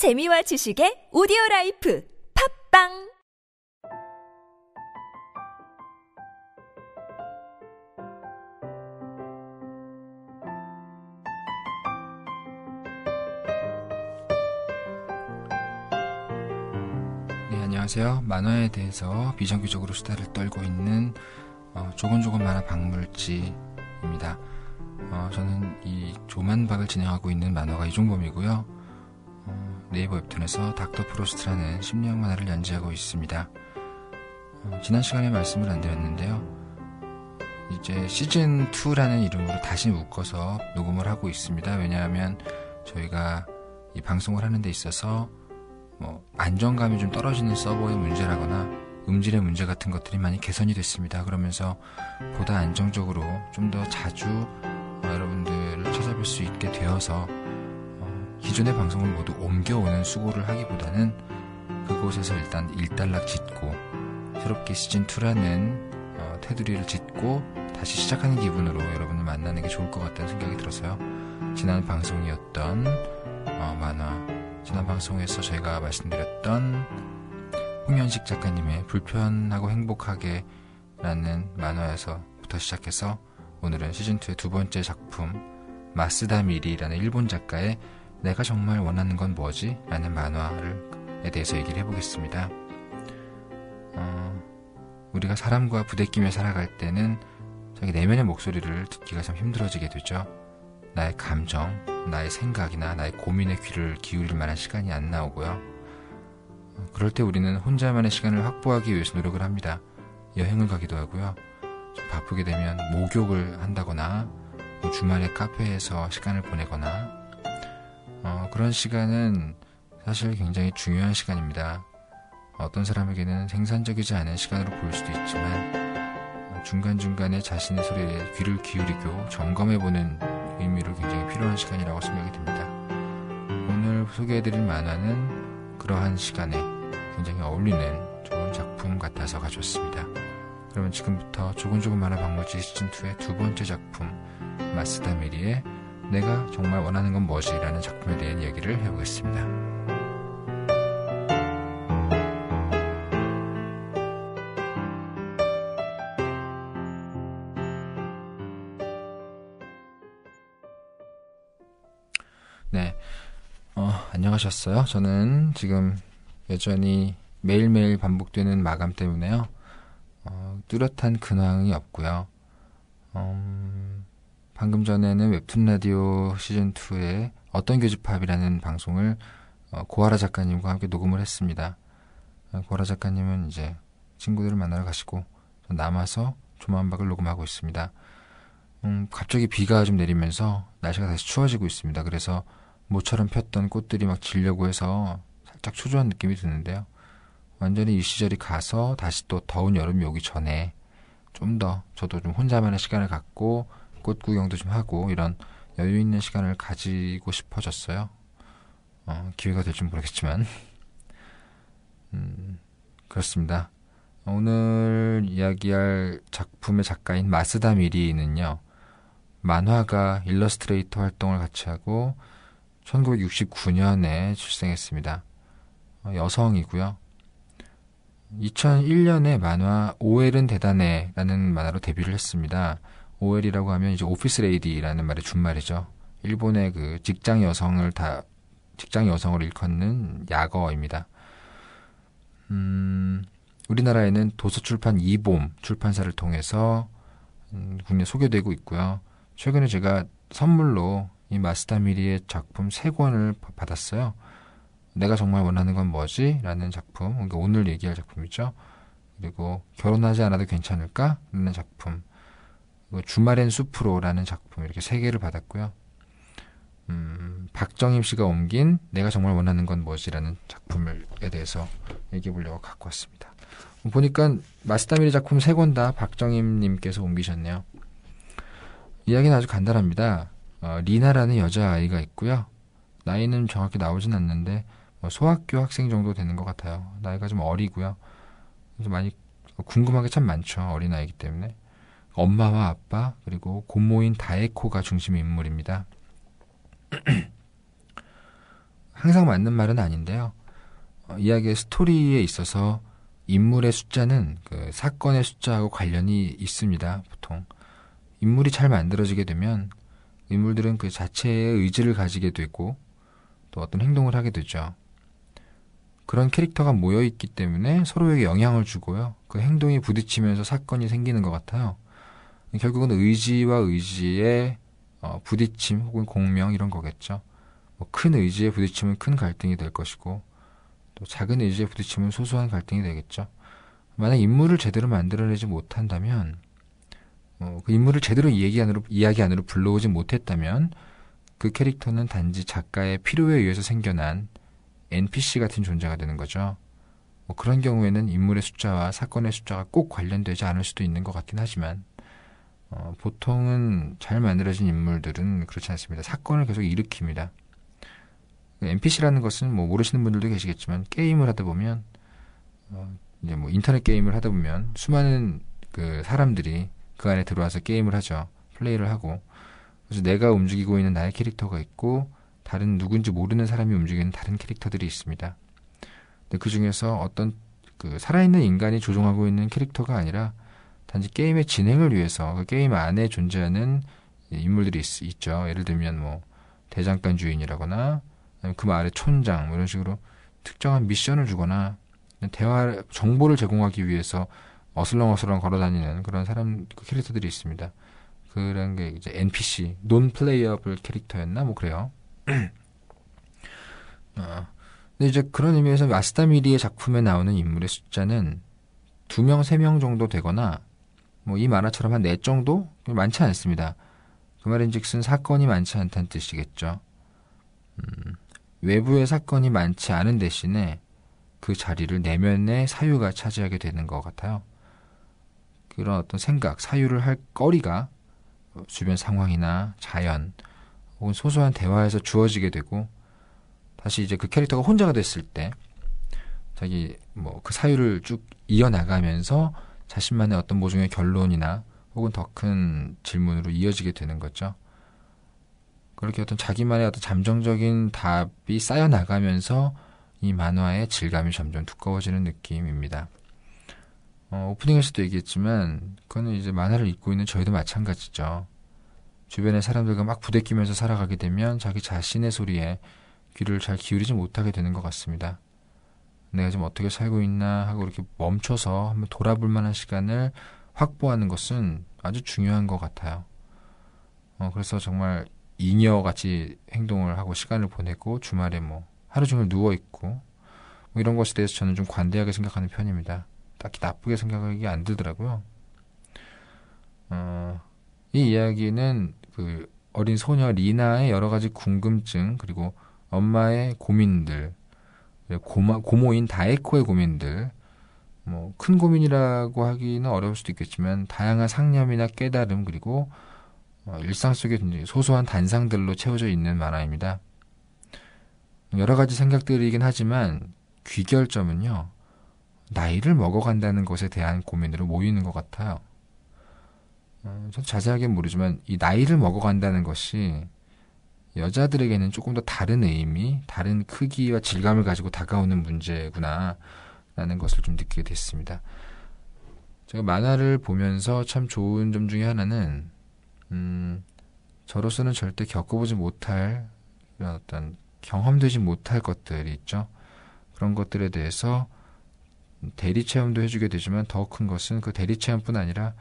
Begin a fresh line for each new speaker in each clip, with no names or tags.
재미와 지식의 audio life 팟빵
네, 안녕하세요. 만화에 대해서 비정규적으로 수다를 떨고 있는 어, 조곤조곤 만화 박물지입니다. 어, 저는 이 조만박을 진행하고 있는 만화가 이종범이고요. 어, 네이버 웹툰에서 닥터 프로스트라는 심리학 만화를 연재하고 있습니다. 어, 지난 시간에 말씀을 안 드렸는데요. 이제 시즌 2라는 이름으로 다시 묶어서 녹음을 하고 있습니다. 왜냐하면 저희가 이 방송을 하는 데 있어서 뭐 안정감이 좀 떨어지는 서버의 문제라거나 음질의 문제 같은 것들이 많이 개선이 됐습니다. 그러면서 보다 안정적으로 좀 더 자주 어, 여러분들을 찾아뵐 수 있게 되어서 어, 기존의 방송을 모두 옮겨오는 수고를 하기보다는 그곳에서 일단 일단락 짓고 새롭게 시즌 2라는 어, 테두리를 짓고 다시 시작하는 기분으로 여러분을 만나는 게 좋을 것 같다는 생각이 들어서요. 지난 방송이었던 어, 만화 지난 방송에서 저희가 말씀드렸던 홍현식 작가님의 불편하고 행복하게 라는 만화에서부터 시작해서 오늘은 시즌2의 두 번째 작품 마스다 미리라는 일본 작가의 내가 정말 원하는 건 뭐지? 라는 만화에 대해서 얘기를 해보겠습니다. 어, 우리가 사람과 부대끼며 살아갈 때는 자기 내면의 목소리를 듣기가 참 힘들어지게 되죠. 나의 감정, 나의 생각이나 나의 고민에 귀를 기울일 만한 시간이 안 나오고요. 그럴 때 우리는 혼자만의 시간을 확보하기 위해서 노력을 합니다. 여행을 가기도 하고요. 좀 바쁘게 되면 목욕을 한다거나 뭐 주말에 카페에서 시간을 보내거나 어, 그런 시간은 사실 굉장히 중요한 시간입니다. 어떤 사람에게는 생산적이지 않은 시간으로 보일 수도 있지만 중간중간에 자신의 소리에 귀를 기울이고 점검해보는 의미로 굉장히 필요한 시간이라고 생각이 듭니다. 오늘 소개해드릴 만화는 그러한 시간에 굉장히 어울리는 좋은 작품 같아서 가져왔습니다. 그러면 지금부터 조근조근 만화 박물지 시즌2의 두 번째 작품 마스다 미리의 내가 정말 원하는 건 뭐지? 라는 작품에 대한 이야기를 해보겠습니다. 네. 어, 안녕하셨어요. 저는 지금 여전히 매일매일 반복되는 마감 때문에요. 어, 뚜렷한 근황이 없고요. 음, 방금 전에는 웹툰 라디오 시즌 2의 어떤 교집합이라는 방송을 어, 고아라 작가님과 함께 녹음을 했습니다. 어, 고아라 작가님은 이제 친구들을 만나러 가시고 남아서 조만박을 녹음하고 있습니다. 음, 갑자기 비가 좀 내리면서 날씨가 다시 추워지고 있습니다. 그래서 모처럼 폈던 꽃들이 막 지려고 해서 살짝 초조한 느낌이 드는데요. 완전히 이 시절이 가서 다시 또 더운 여름이 오기 전에 좀 더 저도 좀 혼자만의 시간을 갖고 꽃 구경도 좀 하고 이런 여유 있는 시간을 가지고 싶어졌어요. 어, 기회가 될지 모르겠지만. 음, 그렇습니다. 오늘 이야기할 작품의 작가인 마스다 미리는요, 만화가 일러스트레이터 활동을 같이 하고 1969년에 출생했습니다. 어, 여성이고요. 2001년에 만화 OL은 대단해라는 만화로 데뷔를 했습니다. OL이라고 하면 이제 office lady라는 말의 준말이죠. 일본의 그 직장 여성을 다 직장 여성을 일컫는 약어입니다. 음, 우리나라에는 도서출판 이봄 출판사를 통해서 음, 국내 소개되고 있고요. 최근에 제가 선물로 이 마스다 미리의 작품 세 권을 받았어요. 내가 정말 원하는 건 뭐지? 라는 작품. 그러니까 오늘 얘기할 작품이죠. 그리고 결혼하지 않아도 괜찮을까? 라는 작품. 그리고 주말엔 숲으로라는 작품. 이렇게 세 개를 받았고요. 음, 박정임 씨가 옮긴 내가 정말 원하는 건 뭐지라는 작품에 대해서 얘기해 보려고 갖고 왔습니다. 보니까 마스다미리 작품 세 권 다 박정임 님께서 옮기셨네요. 이야기는 아주 간단합니다. 어, 리나라는 여자아이가 있고요. 나이는 정확히 나오진 않는데 뭐 소학교 학생 정도 되는 것 같아요. 나이가 좀 어리고요. 그래서 많이 궁금한 게 참 많죠. 어린아이기 때문에. 엄마와 아빠 그리고 고모인 다에코가 중심 인물입니다. 항상 맞는 말은 아닌데요. 어, 이야기의 스토리에 있어서 인물의 숫자는 그 사건의 숫자하고 관련이 있습니다. 보통 인물이 잘 만들어지게 되면 인물들은 그 자체의 의지를 가지게 되고 또 어떤 행동을 하게 되죠. 그런 캐릭터가 모여 있기 때문에 서로에게 영향을 주고요. 그 행동이 부딪히면서 사건이 생기는 것 같아요. 결국은 의지와 의지의 어, 부딪힘 혹은 공명 이런 거겠죠. 뭐 큰 의지에 부딪히면 큰 갈등이 될 것이고 또 작은 의지에 부딪히면 소소한 갈등이 되겠죠. 만약 인물을 제대로 만들어내지 못한다면 어, 그 인물을 제대로 이야기 안으로 이야기 안으로 불러오지 못했다면 그 캐릭터는 단지 작가의 필요에 의해서 생겨난 NPC 같은 존재가 되는 거죠. 뭐 그런 경우에는 인물의 숫자와 사건의 숫자가 꼭 관련되지 않을 수도 있는 것 같긴 하지만 어, 보통은 잘 만들어진 인물들은 그렇지 않습니다. 사건을 계속 일으킵니다. NPC라는 것은 뭐 모르시는 분들도 계시겠지만 게임을 하다 보면 어, 이제 뭐 인터넷 게임을 하다 보면 수많은 그 사람들이 그 안에 들어와서 게임을 하죠. 플레이를 하고 그래서 내가 움직이고 있는 나의 캐릭터가 있고 다른 누군지 모르는 사람이 움직이는 다른 캐릭터들이 있습니다. 근데 그 중에서 어떤 그 살아있는 인간이 조종하고 있는 캐릭터가 아니라 단지 게임의 진행을 위해서 그 게임 안에 존재하는 인물들이 있, 죠 예를 들면 뭐 대장간 주인이라거나 그 마을에 촌장 뭐 이런 식으로 특정한 미션을 주거나 대화 정보를 제공하기 위해서 어슬렁어슬렁 걸어다니는 그런 사람 그 캐릭터들이 있습니다. 그런 게 이제 NPC non-playable character였나 뭐 그래요. 어. 근데 이제 그런 의미에서 마스타미리의 작품에 나오는 인물의 숫자는 두 명, 세 명 정도 되거나 뭐 이 만화처럼 한 네 정도 많지 않습니다. 그 말인즉슨 사건이 많지 않다는 뜻이겠죠. 음, 외부의 사건이 많지 않은 대신에 그 자리를 내면의 사유가 차지하게 되는 것 같아요. 그런 어떤 생각, 사유를 할 거리가 주변 상황이나 자연 혹은 소소한 대화에서 주어지게 되고 다시 이제 그 캐릭터가 혼자가 됐을 때 자기 뭐 그 사유를 쭉 이어나가면서 자신만의 어떤 모종의 결론이나 혹은 더 큰 질문으로 이어지게 되는 거죠. 그렇게 어떤 자기만의 어떤 잠정적인 답이 쌓여 나가면서 이 만화의 질감이 점점 두꺼워지는 느낌입니다. 어, 오프닝에서도 얘기했지만 그거는 이제 만화를 읽고 있는 저희도 마찬가지죠. 주변의 사람들과 막 부대끼면서 살아가게 되면 자기 자신의 소리에 귀를 잘 기울이지 못하게 되는 것 같습니다. 내가 지금 어떻게 살고 있나 하고 이렇게 멈춰서 한번 돌아볼 만한 시간을 확보하는 것은 아주 중요한 것 같아요. 어, 그래서 정말 잉여같이 행동을 하고 시간을 보내고 주말에 뭐 하루 종일 누워 있고 뭐 이런 것에 대해서 저는 좀 관대하게 생각하는 편입니다. 딱히 나쁘게 생각하기 안 들더라고요. 어, 이 이야기는 그 어린 소녀 리나의 여러 가지 궁금증 그리고 엄마의 고민들 네, 고마, 고모인 다에코의 고민들, 뭐, 큰 고민이라고 하기는 어려울 수도 있겠지만, 다양한 상념이나 깨달음, 그리고 어, 일상 속에 소소한 단상들로 채워져 있는 만화입니다. 여러 가지 생각들이긴 하지만, 귀결점은요, 나이를 먹어간다는 것에 대한 고민으로 모이는 것 같아요. 어, 전 자세하게 모르지만, 이 나이를 먹어간다는 것이 여자들에게는 조금 더 다른 의미, 다른 크기와 질감을 가지고 다가오는 문제구나, 라는 것을 좀 느끼게 됐습니다. 제가 만화를 보면서 참 좋은 점 중에 하나는, 음, 저로서는 절대 겪어보지 못할 이런 어떤 경험되지 못할 것들이 있죠. 그런 것들에 대해서 대리 체험도 해주게 되지만 더 큰 것은 그 대리 체험뿐 아니라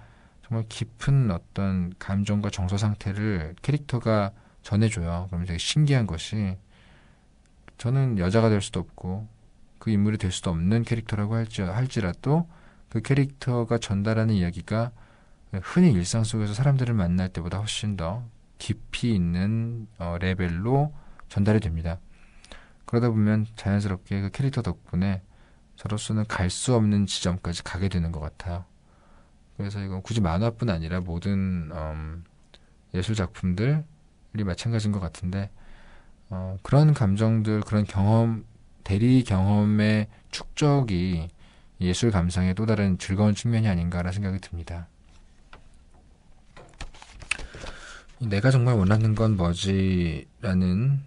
정말 깊은 어떤 감정과 정서 상태를 캐릭터가 전해줘요. 그럼 되게 신기한 것이 저는 여자가 될 수도 없고 그 인물이 될 수도 없는 캐릭터라고 할지, 할지라도 그 캐릭터가 전달하는 이야기가 흔히 일상 속에서 사람들을 만날 때보다 훨씬 더 깊이 있는 어, 레벨로 전달이 됩니다. 그러다 보면 자연스럽게 그 캐릭터 덕분에 저로서는 갈 수 없는 지점까지 가게 되는 것 같아요. 그래서 이건 굳이 만화뿐 아니라 모든 음, 예술 작품들 이 마찬가지인 것 같은데 어, 그런 감정들 그런 경험 대리 경험의 축적이 예술 감상의 또 다른 즐거운 측면이 아닌가라는 생각이 듭니다. 내가 정말 원하는 건 뭐지라는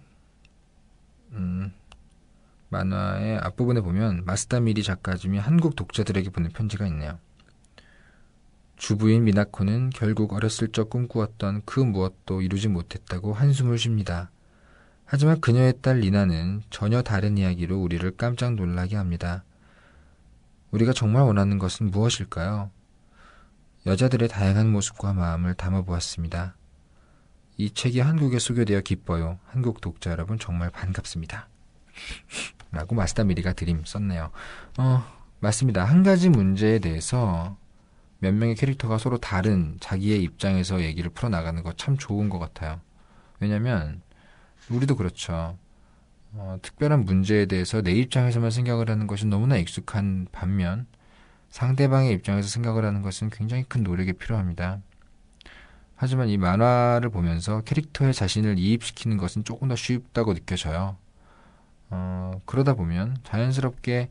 음, 만화의 앞부분에 보면 마스다 미리 작가님이 한국 독자들에게 보낸 편지가 있네요. 주부인 미나코는 결국 어렸을 적 꿈꾸었던 그 무엇도 이루지 못했다고 한숨을 쉽니다. 하지만 그녀의 딸 리나는 전혀 다른 이야기로 우리를 깜짝 놀라게 합니다. 우리가 정말 원하는 것은 무엇일까요? 여자들의 다양한 모습과 마음을 담아보았습니다. 이 책이 한국에 소개되어 기뻐요. 한국 독자 여러분 정말 반갑습니다. 라고 마스다 미리가 드림 썼네요. 어, 맞습니다. 한 가지 문제에 대해서 몇 명의 캐릭터가 서로 다른 자기의 입장에서 얘기를 풀어나가는 거 참 좋은 것 같아요. 왜냐면, 우리도 그렇죠. 어, 특별한 문제에 대해서 내 입장에서만 생각을 하는 것이 너무나 익숙한 반면, 상대방의 입장에서 생각을 하는 것은 굉장히 큰 노력이 필요합니다. 하지만 이 만화를 보면서 캐릭터의 자신을 이입시키는 것은 조금 더 쉽다고 느껴져요. 어, 그러다 보면 자연스럽게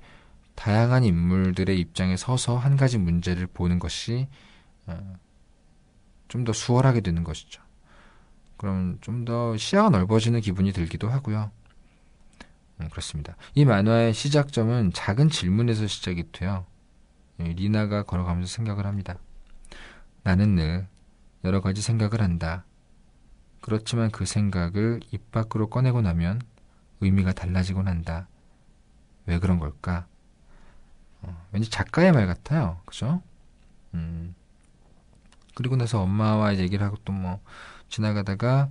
다양한 인물들의 입장에 서서 한 가지 문제를 보는 것이 어, 좀더 수월하게 되는 것이죠. 그럼 좀 더 시야가 넓어지는 기분이 들기도 하고요. 음, 그렇습니다. 이 만화의 시작점은 작은 질문에서 시작이 돼요. 리나가 걸어가면서 생각을 합니다. 나는 늘 여러 가지 생각을 한다. 그렇지만 그 생각을 입 밖으로 꺼내고 나면 의미가 달라지곤 한다. 왜 그런 걸까? 어, 왠지 작가의 말 같아요. 그죠? 음. 그리고 나서 엄마와 얘기를 하고 또 뭐 지나가다가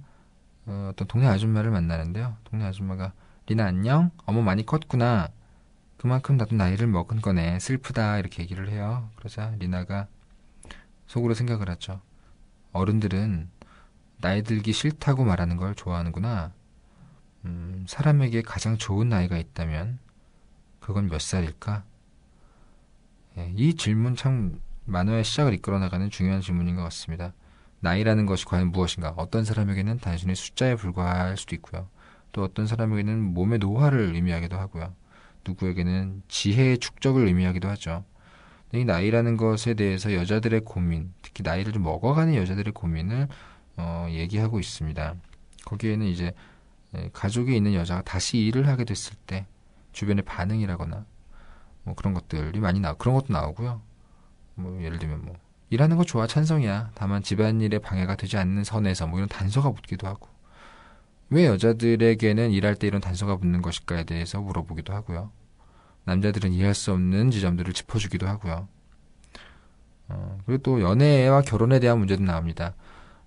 어, 어떤 동네 아줌마를 만나는데요. 동네 아줌마가 리나 안녕? 어머 많이 컸구나. 그만큼 나도 나이를 먹은 거네. 슬프다. 이렇게 얘기를 해요. 그러자 리나가 속으로 생각을 하죠. 어른들은 나이 들기 싫다고 말하는 걸 좋아하는구나. 음, 사람에게 가장 좋은 나이가 있다면 그건 몇 살일까? 예, 이 질문 참 만화의 시작을 이끌어 나가는 중요한 질문인 것 같습니다. 나이라는 것이 과연 무엇인가? 어떤 사람에게는 단순히 숫자에 불과할 수도 있고요. 또 어떤 사람에게는 몸의 노화를 의미하기도 하고요. 누구에게는 지혜의 축적을 의미하기도 하죠. 이 나이라는 것에 대해서 여자들의 고민, 특히 나이를 좀 먹어가는 여자들의 고민을 어, 얘기하고 있습니다. 거기에는 이제 예, 가족에 있는 여자가 다시 일을 하게 됐을 때 주변의 반응이라거나 뭐 그런 것들이 많이 나 그런 것도 나오고요. 뭐 예를 들면 뭐 일하는 거 좋아 찬성이야. 다만 집안일에 방해가 되지 않는 선에서 뭐 이런 단서가 붙기도 하고 왜 여자들에게는 일할 때 이런 단서가 붙는 것일까에 대해서 물어보기도 하고요. 남자들은 이해할 수 없는 지점들을 짚어주기도 하고요. 어, 그리고 또 연애와 결혼에 대한 문제도 나옵니다.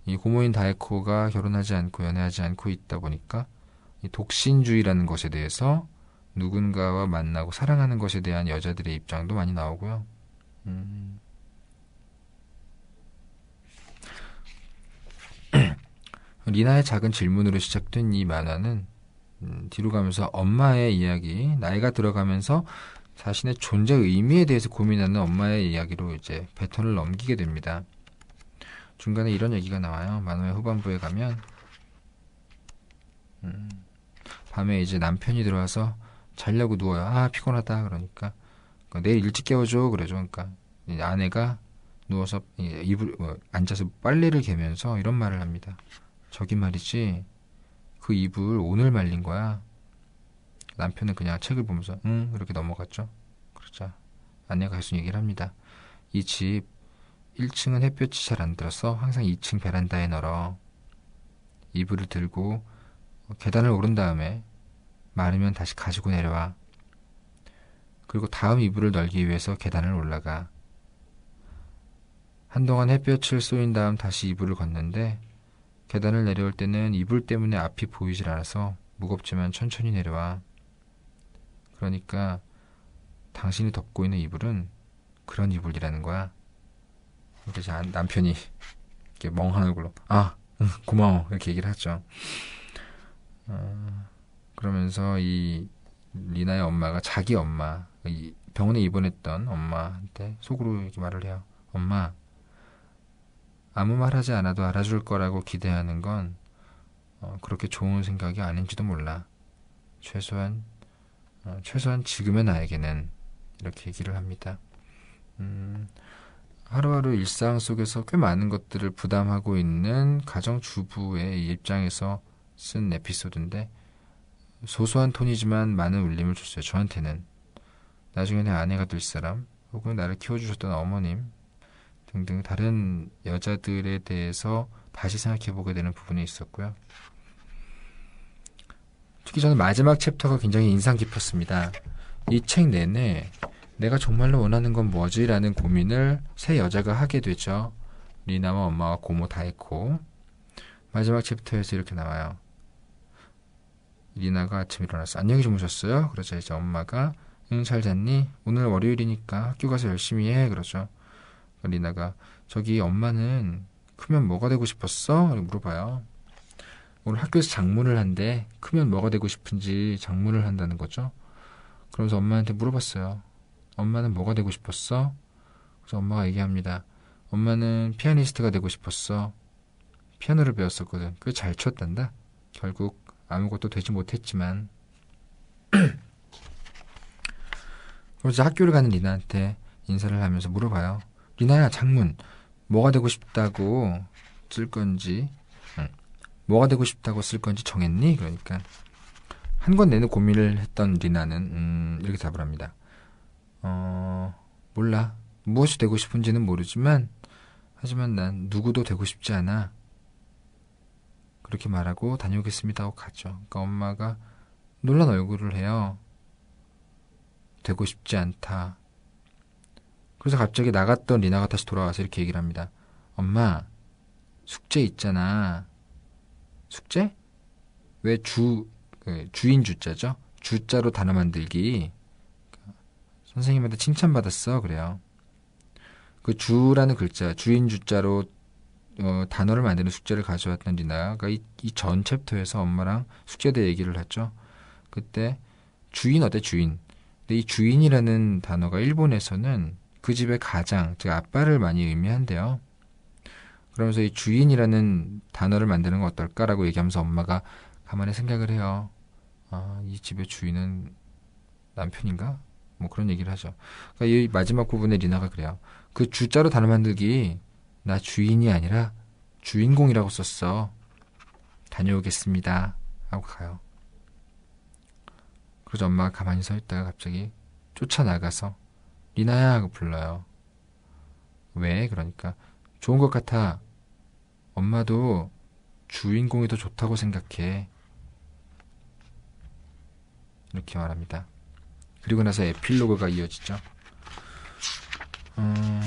이 고모인 다이코가 결혼하지 않고 연애하지 않고 있다 보니까 이 독신주의라는 것에 대해서 누군가와 만나고 사랑하는 것에 대한 여자들의 입장도 많이 나오고요. 음. 리나의 작은 질문으로 시작된 이 만화는 음, 뒤로 가면서 엄마의 이야기, 나이가 들어가면서 자신의 존재 의미에 대해서 고민하는 엄마의 이야기로 이제 배턴을 넘기게 됩니다. 중간에 이런 얘기가 나와요. 만화의 후반부에 가면 음, 밤에 이제 남편이 들어와서 자려고 누워요. 아 피곤하다 그러니까 내일 일찍 깨워줘 그래죠. 그러니까 아내가 누워서 이불 뭐, 앉아서 빨래를 개면서 이런 말을 합니다. 저기 말이지 그 이불 오늘 말린 거야. 남편은 그냥 책을 보면서 응 이렇게 넘어갔죠. 그러자 아내가 계속 얘기를 합니다. 이 집 1층은 햇볕이 잘 안 들어서 항상 2층 베란다에 널어. 이불을 들고 계단을 오른 다음에 마르면 다시 가지고 내려와. 그리고 다음 이불을 널기 위해서 계단을 올라가. 한동안 햇볕을 쏘인 다음 다시 이불을 걷는데 계단을 내려올 때는 이불 때문에 앞이 보이질 않아서 무겁지만 천천히 내려와. 그러니까 당신이 덮고 있는 이불은 그런 이불이라는 거야. 그래서 남편이 이렇게 멍한 얼굴로 아 응, 고마워 이렇게 얘기를 하죠. 어, 그러면서 이 리나의 엄마가 자기 엄마 이 병원에 입원했던 엄마한테 속으로 이렇게 말을 해요. 엄마 아무 말 하지 않아도 알아줄 거라고 기대하는 건 어, 그렇게 좋은 생각이 아닌지도 몰라. 최소한 어, 최소한 지금의 나에게는 이렇게 얘기를 합니다. 음, 하루하루 일상 속에서 꽤 많은 것들을 부담하고 있는 가정 주부의 입장에서 쓴 에피소드인데 소소한 톤이지만 많은 울림을 줬어요. 저한테는. 나중에 내 아내가 될 사람, 혹은 나를 키워주셨던 어머님 등등 다른 여자들에 대해서 다시 생각해보게 되는 부분이 있었고요. 특히 저는 마지막 챕터가 굉장히 인상 깊었습니다. 이 책 내내 내가 정말로 원하는 건 뭐지? 라는 고민을 세 여자가 하게 되죠. 리나와 엄마와 고모 다 했고 마지막 챕터에서 이렇게 나와요. 리나가 아침 일어나서 안녕히 주무셨어요? 그러자 이제 엄마가 응 잘 잤니? 오늘 월요일이니까 학교 가서 열심히 해 그러죠. 리나가 저기 엄마는 크면 뭐가 되고 싶었어? 물어봐요. 오늘 학교에서 장문을 한대. 크면 뭐가 되고 싶은지 장문을 한다는 거죠. 그러면서 엄마한테 물어봤어요. 엄마는 뭐가 되고 싶었어? 그래서 엄마가 얘기합니다. 엄마는 피아니스트가 되고 싶었어. 피아노를 배웠었거든. 그잘 쳤단다. 결국 아무것도 되지 못했지만. 그래서 학교를 가는 리나한테 인사를 하면서 물어봐요. 리나야, 장문, 뭐가 되고 싶다고 쓸 건지, 응. 뭐가 되고 싶다고 쓸 건지 정했니? 그러니까, 한 권 내내 고민을 했던 리나는, 음, 이렇게 답을 합니다. 어, 몰라. 무엇이 되고 싶은지는 모르지만, 하지만 난 누구도 되고 싶지 않아. 그렇게 말하고 다녀오겠습니다 하고 가죠. 그러니까 엄마가 놀란 얼굴을 해요. 되고 싶지 않다. 그래서 갑자기 나갔던 리나가 다시 돌아와서 이렇게 얘기를 합니다. 엄마, 숙제 있잖아. 숙제? 왜 주, 그 주인 주자죠? 주자로 단어 만들기. 선생님한테 칭찬받았어. 그래요. 그 주라는 글자, 주인 주자로 어, 단어를 만드는 숙제를 가져왔던 리나가 이전 챕터에서 엄마랑 숙제에 대해 얘기를 했죠. 그때 주인 어때 주인. 근데 이 주인이라는 단어가 일본에서는 그 집의 가장, 즉 아빠를 많이 의미한대요. 그러면서 이 주인이라는 단어를 만드는 건 어떨까라고 얘기하면서 엄마가 가만히 생각을 해요. 아, 이 집의 주인은 남편인가? 뭐 그런 얘기를 하죠. 그러니까 이 마지막 부분에 리나가 그래요. 그 주자로 단어 만들기 나 주인이 아니라 주인공이라고 썼어. 다녀오겠습니다. 하고 가요. 그래서 엄마가 가만히 서 있다가 갑자기 쫓아나가서 리나야 하고 불러요. 왜? 그러니까 좋은 것 같아. 엄마도 주인공이 더 좋다고 생각해. 이렇게 말합니다. 그리고 나서 에필로그가 이어지죠. 음...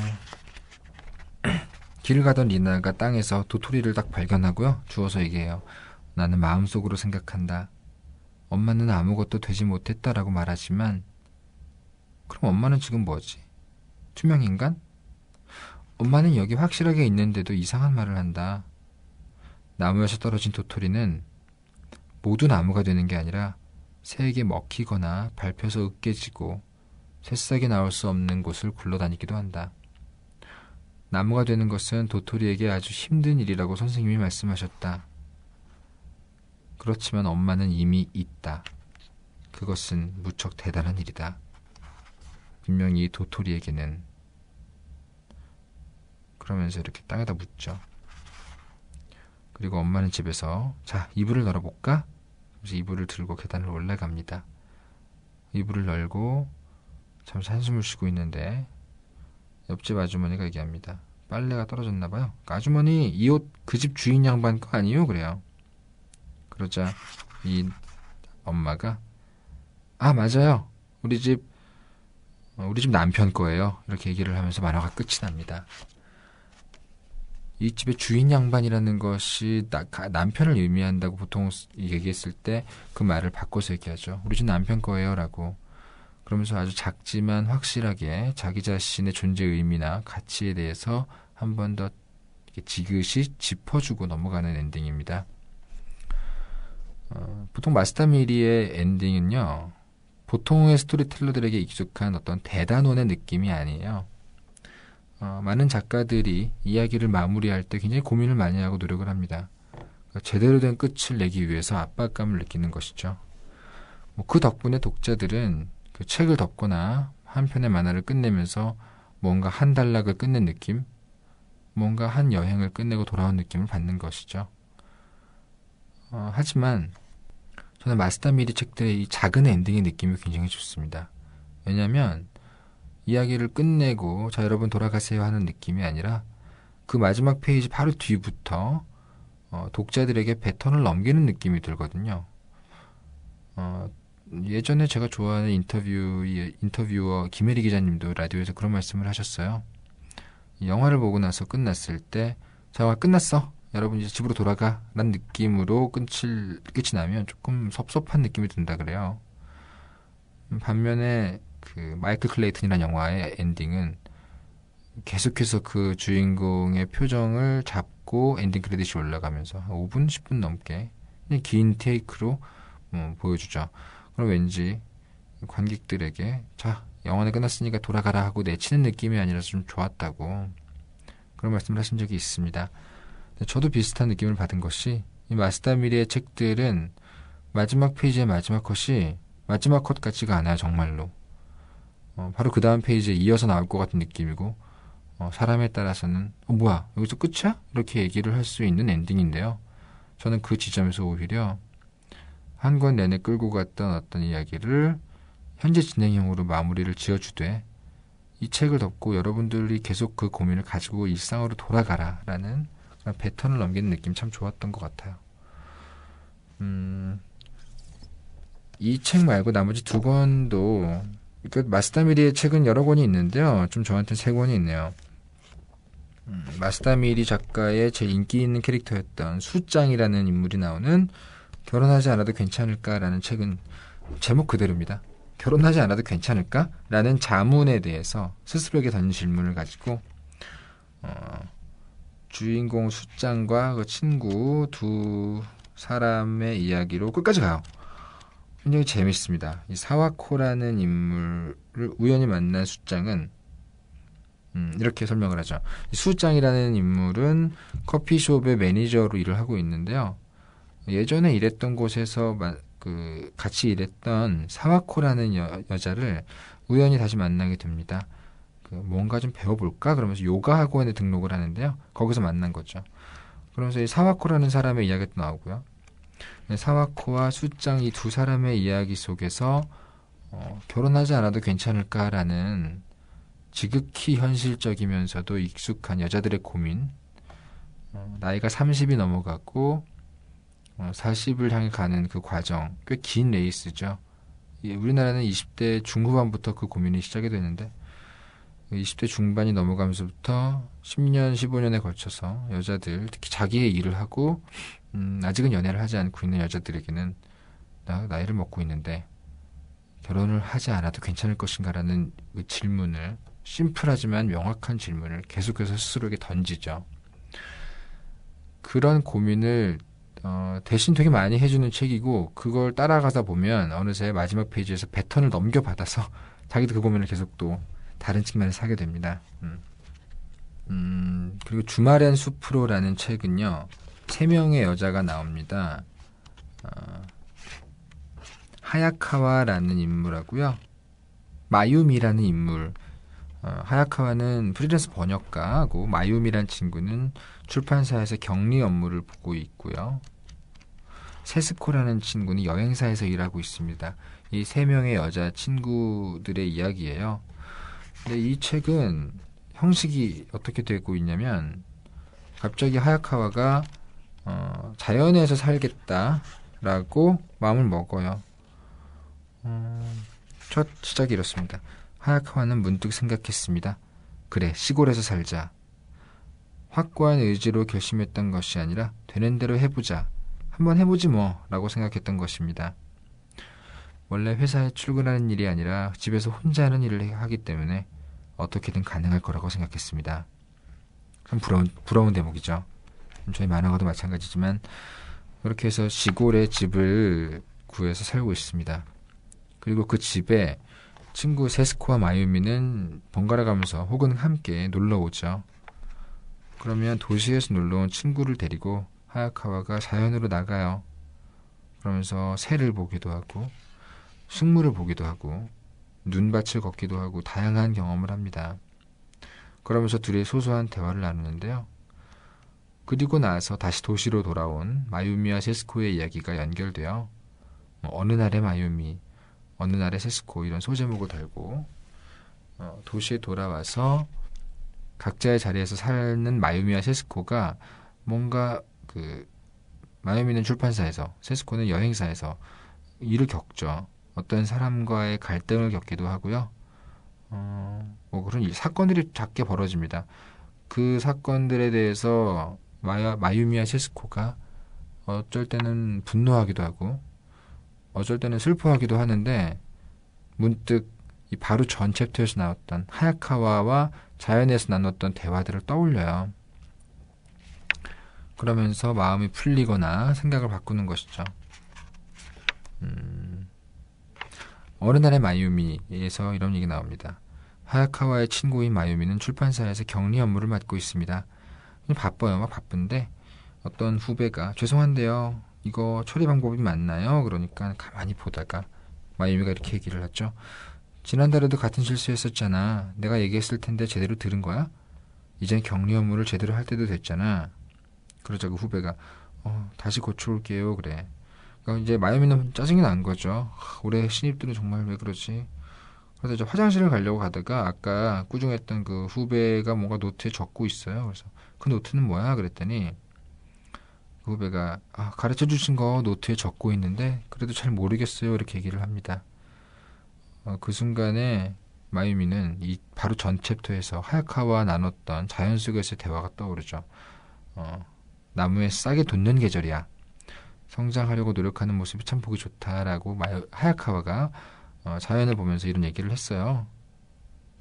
길을 가던 리나가 땅에서 도토리를 딱 발견하고요. 주워서 얘기해요. 나는 마음속으로 생각한다. 엄마는 아무것도 되지 못했다라고 말하지만 그럼 엄마는 지금 뭐지? 투명인간? 엄마는 여기 확실하게 있는데도 이상한 말을 한다. 나무에서 떨어진 도토리는 모두 나무가 되는 게 아니라 새에게 먹히거나 밟혀서 으깨지고 새싹이 나올 수 없는 곳을 굴러다니기도 한다. 나무가 되는 것은 도토리에게 아주 힘든 일이라고 선생님이 말씀하셨다. 그렇지만 엄마는 이미 있다. 그것은 무척 대단한 일이다. 분명히 도토리에게는 그러면서 이렇게 땅에다 묻죠. 그리고 엄마는 집에서 자 이불을 널어볼까? 그래서 이불을 들고 계단을 올라갑니다. 이불을 널고 잠시 한숨을 쉬고 있는데 옆집 아주머니가 얘기합니다. 빨래가 떨어졌나 봐요. 그러니까 아주머니 이 옷 그 집 주인 양반 거 아니요? 그래요. 그러자 이 엄마가 아 맞아요. 우리 집 어, 우리 집 남편 거예요. 이렇게 얘기를 하면서 만화가 끝이 납니다. 이 집의 주인 양반이라는 것이 나, 남편을 의미한다고 보통 얘기했을 때 그 말을 바꿔서 얘기하죠. 우리 집 남편 거예요라고. 그러면서 아주 작지만 확실하게 자기 자신의 존재 의미나 가치에 대해서 한 번 더 지그시 짚어주고 넘어가는 엔딩입니다. 어, 보통 마스타미리의 엔딩은요, 보통의 스토리텔러들에게 익숙한 어떤 대단원의 느낌이 아니에요. 어, 많은 작가들이 이야기를 마무리할 때 굉장히 고민을 많이 하고 노력을 합니다. 그러니까 제대로 된 끝을 내기 위해서 압박감을 느끼는 것이죠. 뭐 그 덕분에 독자들은 그 책을 덮거나 한 편의 만화를 끝내면서 뭔가 한 단락을 끝낸 느낌, 뭔가 한 여행을 끝내고 돌아온 느낌을 받는 것이죠. 어, 하지만 저는 마스다 미리 책들의 이 작은 엔딩의 느낌이 굉장히 좋습니다. 왜냐하면 이야기를 끝내고 자 여러분 돌아가세요 하는 느낌이 아니라 그 마지막 페이지 바로 뒤부터 어, 독자들에게 배턴을 넘기는 느낌이 들거든요. 어, 예전에 제가 좋아하는 인터뷰 인터뷰어 김혜리 기자님도 라디오에서 그런 말씀을 하셨어요. 영화를 보고 나서 끝났을 때, 자, 영화 끝났어. 여러분 이제 집으로 돌아가. 란 느낌으로 끝이, 끝이 나면 조금 섭섭한 느낌이 든다 그래요. 반면에 그 마이클 클레이튼이라는 영화의 엔딩은 계속해서 그 주인공의 표정을 잡고 엔딩 크레딧이 올라가면서 5분, 10분 넘게 긴 테이크로 뭐 보여주죠. 그럼 왠지 관객들에게 자 영화는 끝났으니까 돌아가라 하고 내치는 느낌이 아니라 좀 좋았다고 그런 말씀을 하신 적이 있습니다. 저도 비슷한 느낌을 받은 것이 이 마스다 미리의 책들은 마지막 페이지의 마지막 컷이 마지막 컷 같지가 않아요 정말로 어, 바로 그 다음 페이지에 이어서 나올 것 같은 느낌이고 어, 사람에 따라서는 어, 뭐야 여기서 끝이야? 이렇게 얘기를 할 수 있는 엔딩인데요. 저는 그 지점에서 오히려 한 권 내내 끌고 갔던 어떤 이야기를 현재 진행형으로 마무리를 지어주되 이 책을 덮고 여러분들이 계속 그 고민을 가지고 일상으로 돌아가라 라는 그런 패턴을 넘기는 느낌 참 좋았던 것 같아요. 음, 이 책 말고 나머지 두 권도 그 마스다미리의 책은 여러 권이 있는데요. 좀 저한테는 세 권이 있네요. 음, 마스다미리 작가의 제일 인기 있는 캐릭터였던 수장이라는 인물이 나오는 결혼하지 않아도 괜찮을까라는 책은 제목 그대로입니다. 결혼하지 않아도 괜찮을까? 라는 자문에 대해서 스스로에게 던진 질문을 가지고 어, 주인공 수장과 그 친구 두 사람의 이야기로 끝까지 가요. 굉장히 재밌습니다. 이 사와코라는 인물을 우연히 만난 수장은 음, 이렇게 설명을 하죠. 수장이라는 인물은 커피숍의 매니저로 일을 하고 있는데요. 예전에 일했던 곳에서 그 같이 일했던 사와코라는 여, 여자를 우연히 다시 만나게 됩니다. 그 뭔가 좀 배워볼까 그러면서 요가 학원에 등록을 하는데요. 거기서 만난 거죠. 그러면서 이 사와코라는 사람의 이야기도 나오고요. 네, 사와코와 수장 이두 사람의 이야기 속에서 어, 결혼하지 않아도 괜찮을까라는 지극히 현실적이면서도 익숙한 여자들의 고민. 어, 나이가 30이 넘어갔고 어, 40을 향해 가는 그 과정 꽤 긴 레이스죠. 예, 우리나라는 20대 중후반부터 그 고민이 시작이 되는데 20대 중반이 넘어가면서부터 10년, 15년에 걸쳐서 여자들 특히 자기의 일을 하고 음, 아직은 연애를 하지 않고 있는 여자들에게는 나 나이를 먹고 있는데 결혼을 하지 않아도 괜찮을 것인가라는 그 질문을 심플하지만 명확한 질문을 계속해서 스스로에게 던지죠. 그런 고민을 어, 대신 되게 많이 해주는 책이고 그걸 따라가다 보면 어느새 마지막 페이지에서 배턴을 넘겨받아서 자기도 그 고민을 계속 또 다른 측면에 사게 됩니다. 음. 음, 그리고 주말엔 숲으로라는 책은요 세 명의 여자가 나옵니다. 어, 하야카와라는 인물하고요 마유미라는 인물. 어, 하야카와는 프리랜서 번역가하고 마유미란 친구는 출판사에서 격리 업무를 보고 있고요. 세스코라는 친구는 여행사에서 일하고 있습니다. 이 세 명의 여자 친구들의 이야기예요. 근데 이 책은 형식이 어떻게 되고 있냐면 갑자기 하야카와가 어, 자연에서 살겠다라고 마음을 먹어요. 음, 첫 시작이 이렇습니다. 하야카와는 문득 생각했습니다. 그래, 시골에서 살자. 확고한 의지로 결심했던 것이 아니라 되는 대로 해보자. 한번 해보지 뭐 라고 생각했던 것입니다. 원래 회사에 출근하는 일이 아니라 집에서 혼자 하는 일을 하기 때문에 어떻게든 가능할 거라고 생각했습니다. 참 부러운, 부러운 대목이죠. 저희 만화가도 마찬가지지만 그렇게 해서 시골에 집을 구해서 살고 있습니다. 그리고 그 집에 친구 세스코와 마유미는 번갈아 가면서 혹은 함께 놀러 오죠. 그러면 도시에서 놀러 온 친구를 데리고 하야카와가 자연으로 나가요. 그러면서 새를 보기도 하고 식물을 보기도 하고 눈밭을 걷기도 하고 다양한 경험을 합니다. 그러면서 둘이 소소한 대화를 나누는데요. 그리고 나서 다시 도시로 돌아온 마유미와 세스코의 이야기가 연결되어 어느 날의 마유미, 어느 날의 세스코 이런 소제목을 달고 어, 도시에 돌아와서 각자의 자리에서 사는 마유미와 세스코가 뭔가 그 마유미는 출판사에서 세스코는 여행사에서 일을 겪죠. 어떤 사람과의 갈등을 겪기도 하고요. 어, 뭐 그런 일, 사건들이 작게 벌어집니다. 그 사건들에 대해서 마야, 마유미와 세스코가 어쩔 때는 분노하기도 하고 어쩔 때는 슬퍼하기도 하는데 문득 이 바로 전 챕터에서 나왔던 하야카와와 자연에서 나눴던 대화들을 떠올려요. 그러면서 마음이 풀리거나 생각을 바꾸는 것이죠. 음, 어느 날의 마유미에서 이런 얘기 나옵니다. 하야카와의 친구인 마유미는 출판사에서 격리 업무를 맡고 있습니다. 바빠요. 막 바쁜데 어떤 후배가 죄송한데요. 이거 처리 방법이 맞나요? 그러니까 가만히 보다가 마유미가 이렇게 얘기를 하죠. 지난달에도 같은 실수했었잖아. 내가 얘기했을 텐데 제대로 들은 거야? 이젠 격리 업무를 제대로 할 때도 됐잖아. 그러자 그 후배가 어, 다시 고쳐올게요. 그래. 그러니까 이제 마유미는 짜증이 난 거죠. 올해 신입들은 정말 왜 그러지? 그래서 이제 화장실을 가려고 가다가 아까 꾸중했던 그 후배가 뭔가 노트에 적고 있어요. 그래서 그 노트는 뭐야? 그랬더니 그 후배가 아, 가르쳐 주신 거 노트에 적고 있는데 그래도 잘 모르겠어요 이렇게 얘기를 합니다. 어, 그 순간에 마유미는 이 바로 전 챕터에서 하야카와 나눴던 자연 속에서의 대화가 떠오르죠. 어, 나무에 싹이 돋는 계절이야. 성장하려고 노력하는 모습이 참 보기 좋다라고 마유, 하야카와가 어, 자연을 보면서 이런 얘기를 했어요.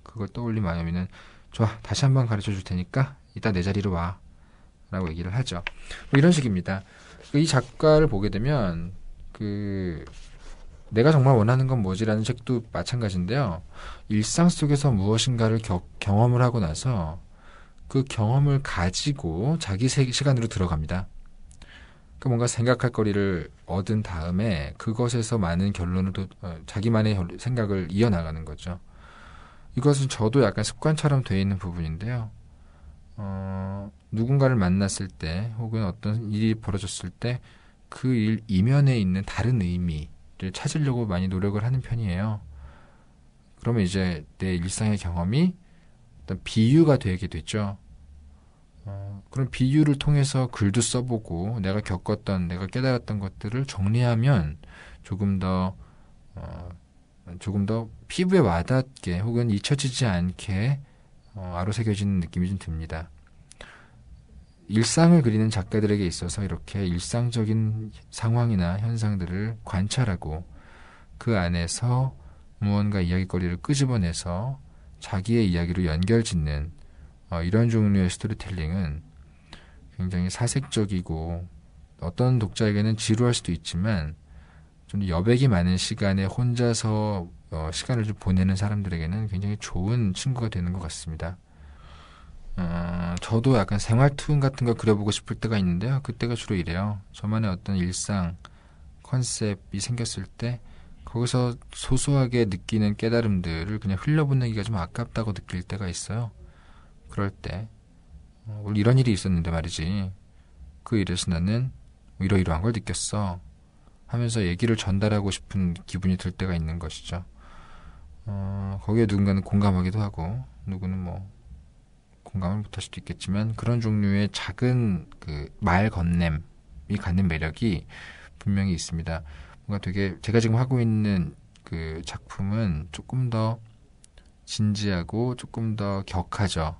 그걸 떠올린 마유미는 좋아 다시 한번 가르쳐 줄 테니까 이따 내 자리로 와 라고 얘기를 하죠. 뭐 이런 식입니다. 이 작가를 보게 되면 그 내가 정말 원하는 건 뭐지라는 책도 마찬가지인데요. 일상 속에서 무엇인가를 겨, 경험을 하고 나서 그 경험을 가지고 자기 세, 시간으로 들어갑니다. 그 뭔가 생각할 거리를 얻은 다음에 그것에서 많은 결론을 도, 어, 자기만의 생각을 이어나가는 거죠. 이것은 저도 약간 습관처럼 되어 있는 부분인데요. 어, 누군가를 만났을 때 혹은 어떤 일이 벌어졌을 때 그 일 이면에 있는 다른 의미를 찾으려고 많이 노력을 하는 편이에요. 그러면 이제 내 일상의 경험이 어떤 비유가 되게 되죠. 어, 그런 비유를 통해서 글도 써보고 내가 겪었던, 내가 깨달았던 것들을 정리하면 조금 더, 어, 조금 더 피부에 와닿게 혹은 잊혀지지 않게 어, 아로새겨지는 느낌이 좀 듭니다. 일상을 그리는 작가들에게 있어서 이렇게 일상적인 상황이나 현상들을 관찰하고 그 안에서 무언가 이야기거리를 끄집어내서 자기의 이야기로 연결 짓는 어, 이런 종류의 스토리텔링은 굉장히 사색적이고 어떤 독자에게는 지루할 수도 있지만 좀 여백이 많은 시간에 혼자서 어, 시간을 좀 보내는 사람들에게는 굉장히 좋은 친구가 되는 것 같습니다. 어, 저도 약간 생활툰 같은 거 그려보고 싶을 때가 있는데요. 그때가 주로 이래요. 저만의 어떤 일상 컨셉이 생겼을 때 거기서 소소하게 느끼는 깨달음들을 그냥 흘려보내기가 좀 아깝다고 느낄 때가 있어요. 그럴 때 어, 이런 일이 있었는데 말이지. 그 일에서 나는 이러이러한 걸 느꼈어. 하면서 얘기를 전달하고 싶은 기분이 들 때가 있는 것이죠. 어, 거기에 누군가는 공감하기도 하고, 누구는 뭐, 공감을 못할 수도 있겠지만, 그런 종류의 작은 그 말 건냄이 갖는 매력이 분명히 있습니다. 뭔가 되게, 제가 지금 하고 있는 그 작품은 조금 더 진지하고 조금 더 격하죠.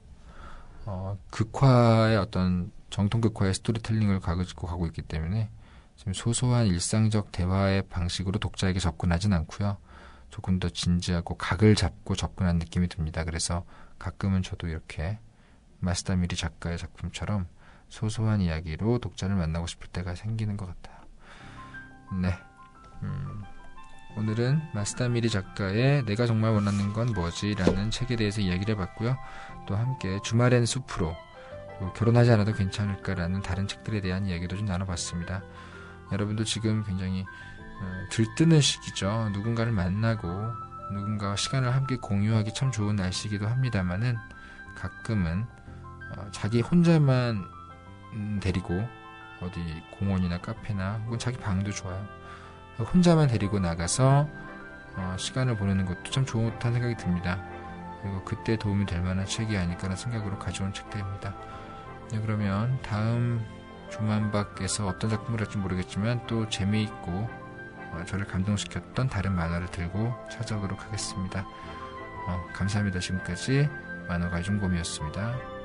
어, 극화의 어떤 정통 극화의 스토리텔링을 가지고 가고 있기 때문에 지금 소소한 일상적 대화의 방식으로 독자에게 접근하진 않고요. 조금 더 진지하고 각을 잡고 접근한 느낌이 듭니다. 그래서 가끔은 저도 이렇게 마스다 미리 작가의 작품처럼 소소한 이야기로 독자를 만나고 싶을 때가 생기는 것 같아요. 네. 음, 오늘은 마스다 미리 작가의 내가 정말 원하는 건 뭐지? 라는 책에 대해서 이야기를 해봤고요. 또 함께 주말엔 숲으로 결혼하지 않아도 괜찮을까라는 다른 책들에 대한 이야기도 좀 나눠봤습니다. 여러분도 지금 굉장히 어, 들뜨는 시기죠. 누군가를 만나고 누군가와 시간을 함께 공유하기 참 좋은 날씨이기도 합니다만은 가끔은 어, 자기 혼자만 음, 데리고 어디 공원이나 카페나 혹은 자기 방도 좋아요. 혼자만 데리고 나가서 어, 시간을 보내는 것도 참 좋다는 생각이 듭니다. 그리고 그때 도움이 될 만한 책이 아닐까라는 생각으로 가져온 책들입니다. 네, 그러면 다음 조만박에서 어떤 작품을 할지 모르겠지만 또 재미있고 어, 저를 감동시켰던 다른 만화를 들고 찾아오도록 하겠습니다. 어, 감사합니다. 지금까지 만화가 이종범이었습니다.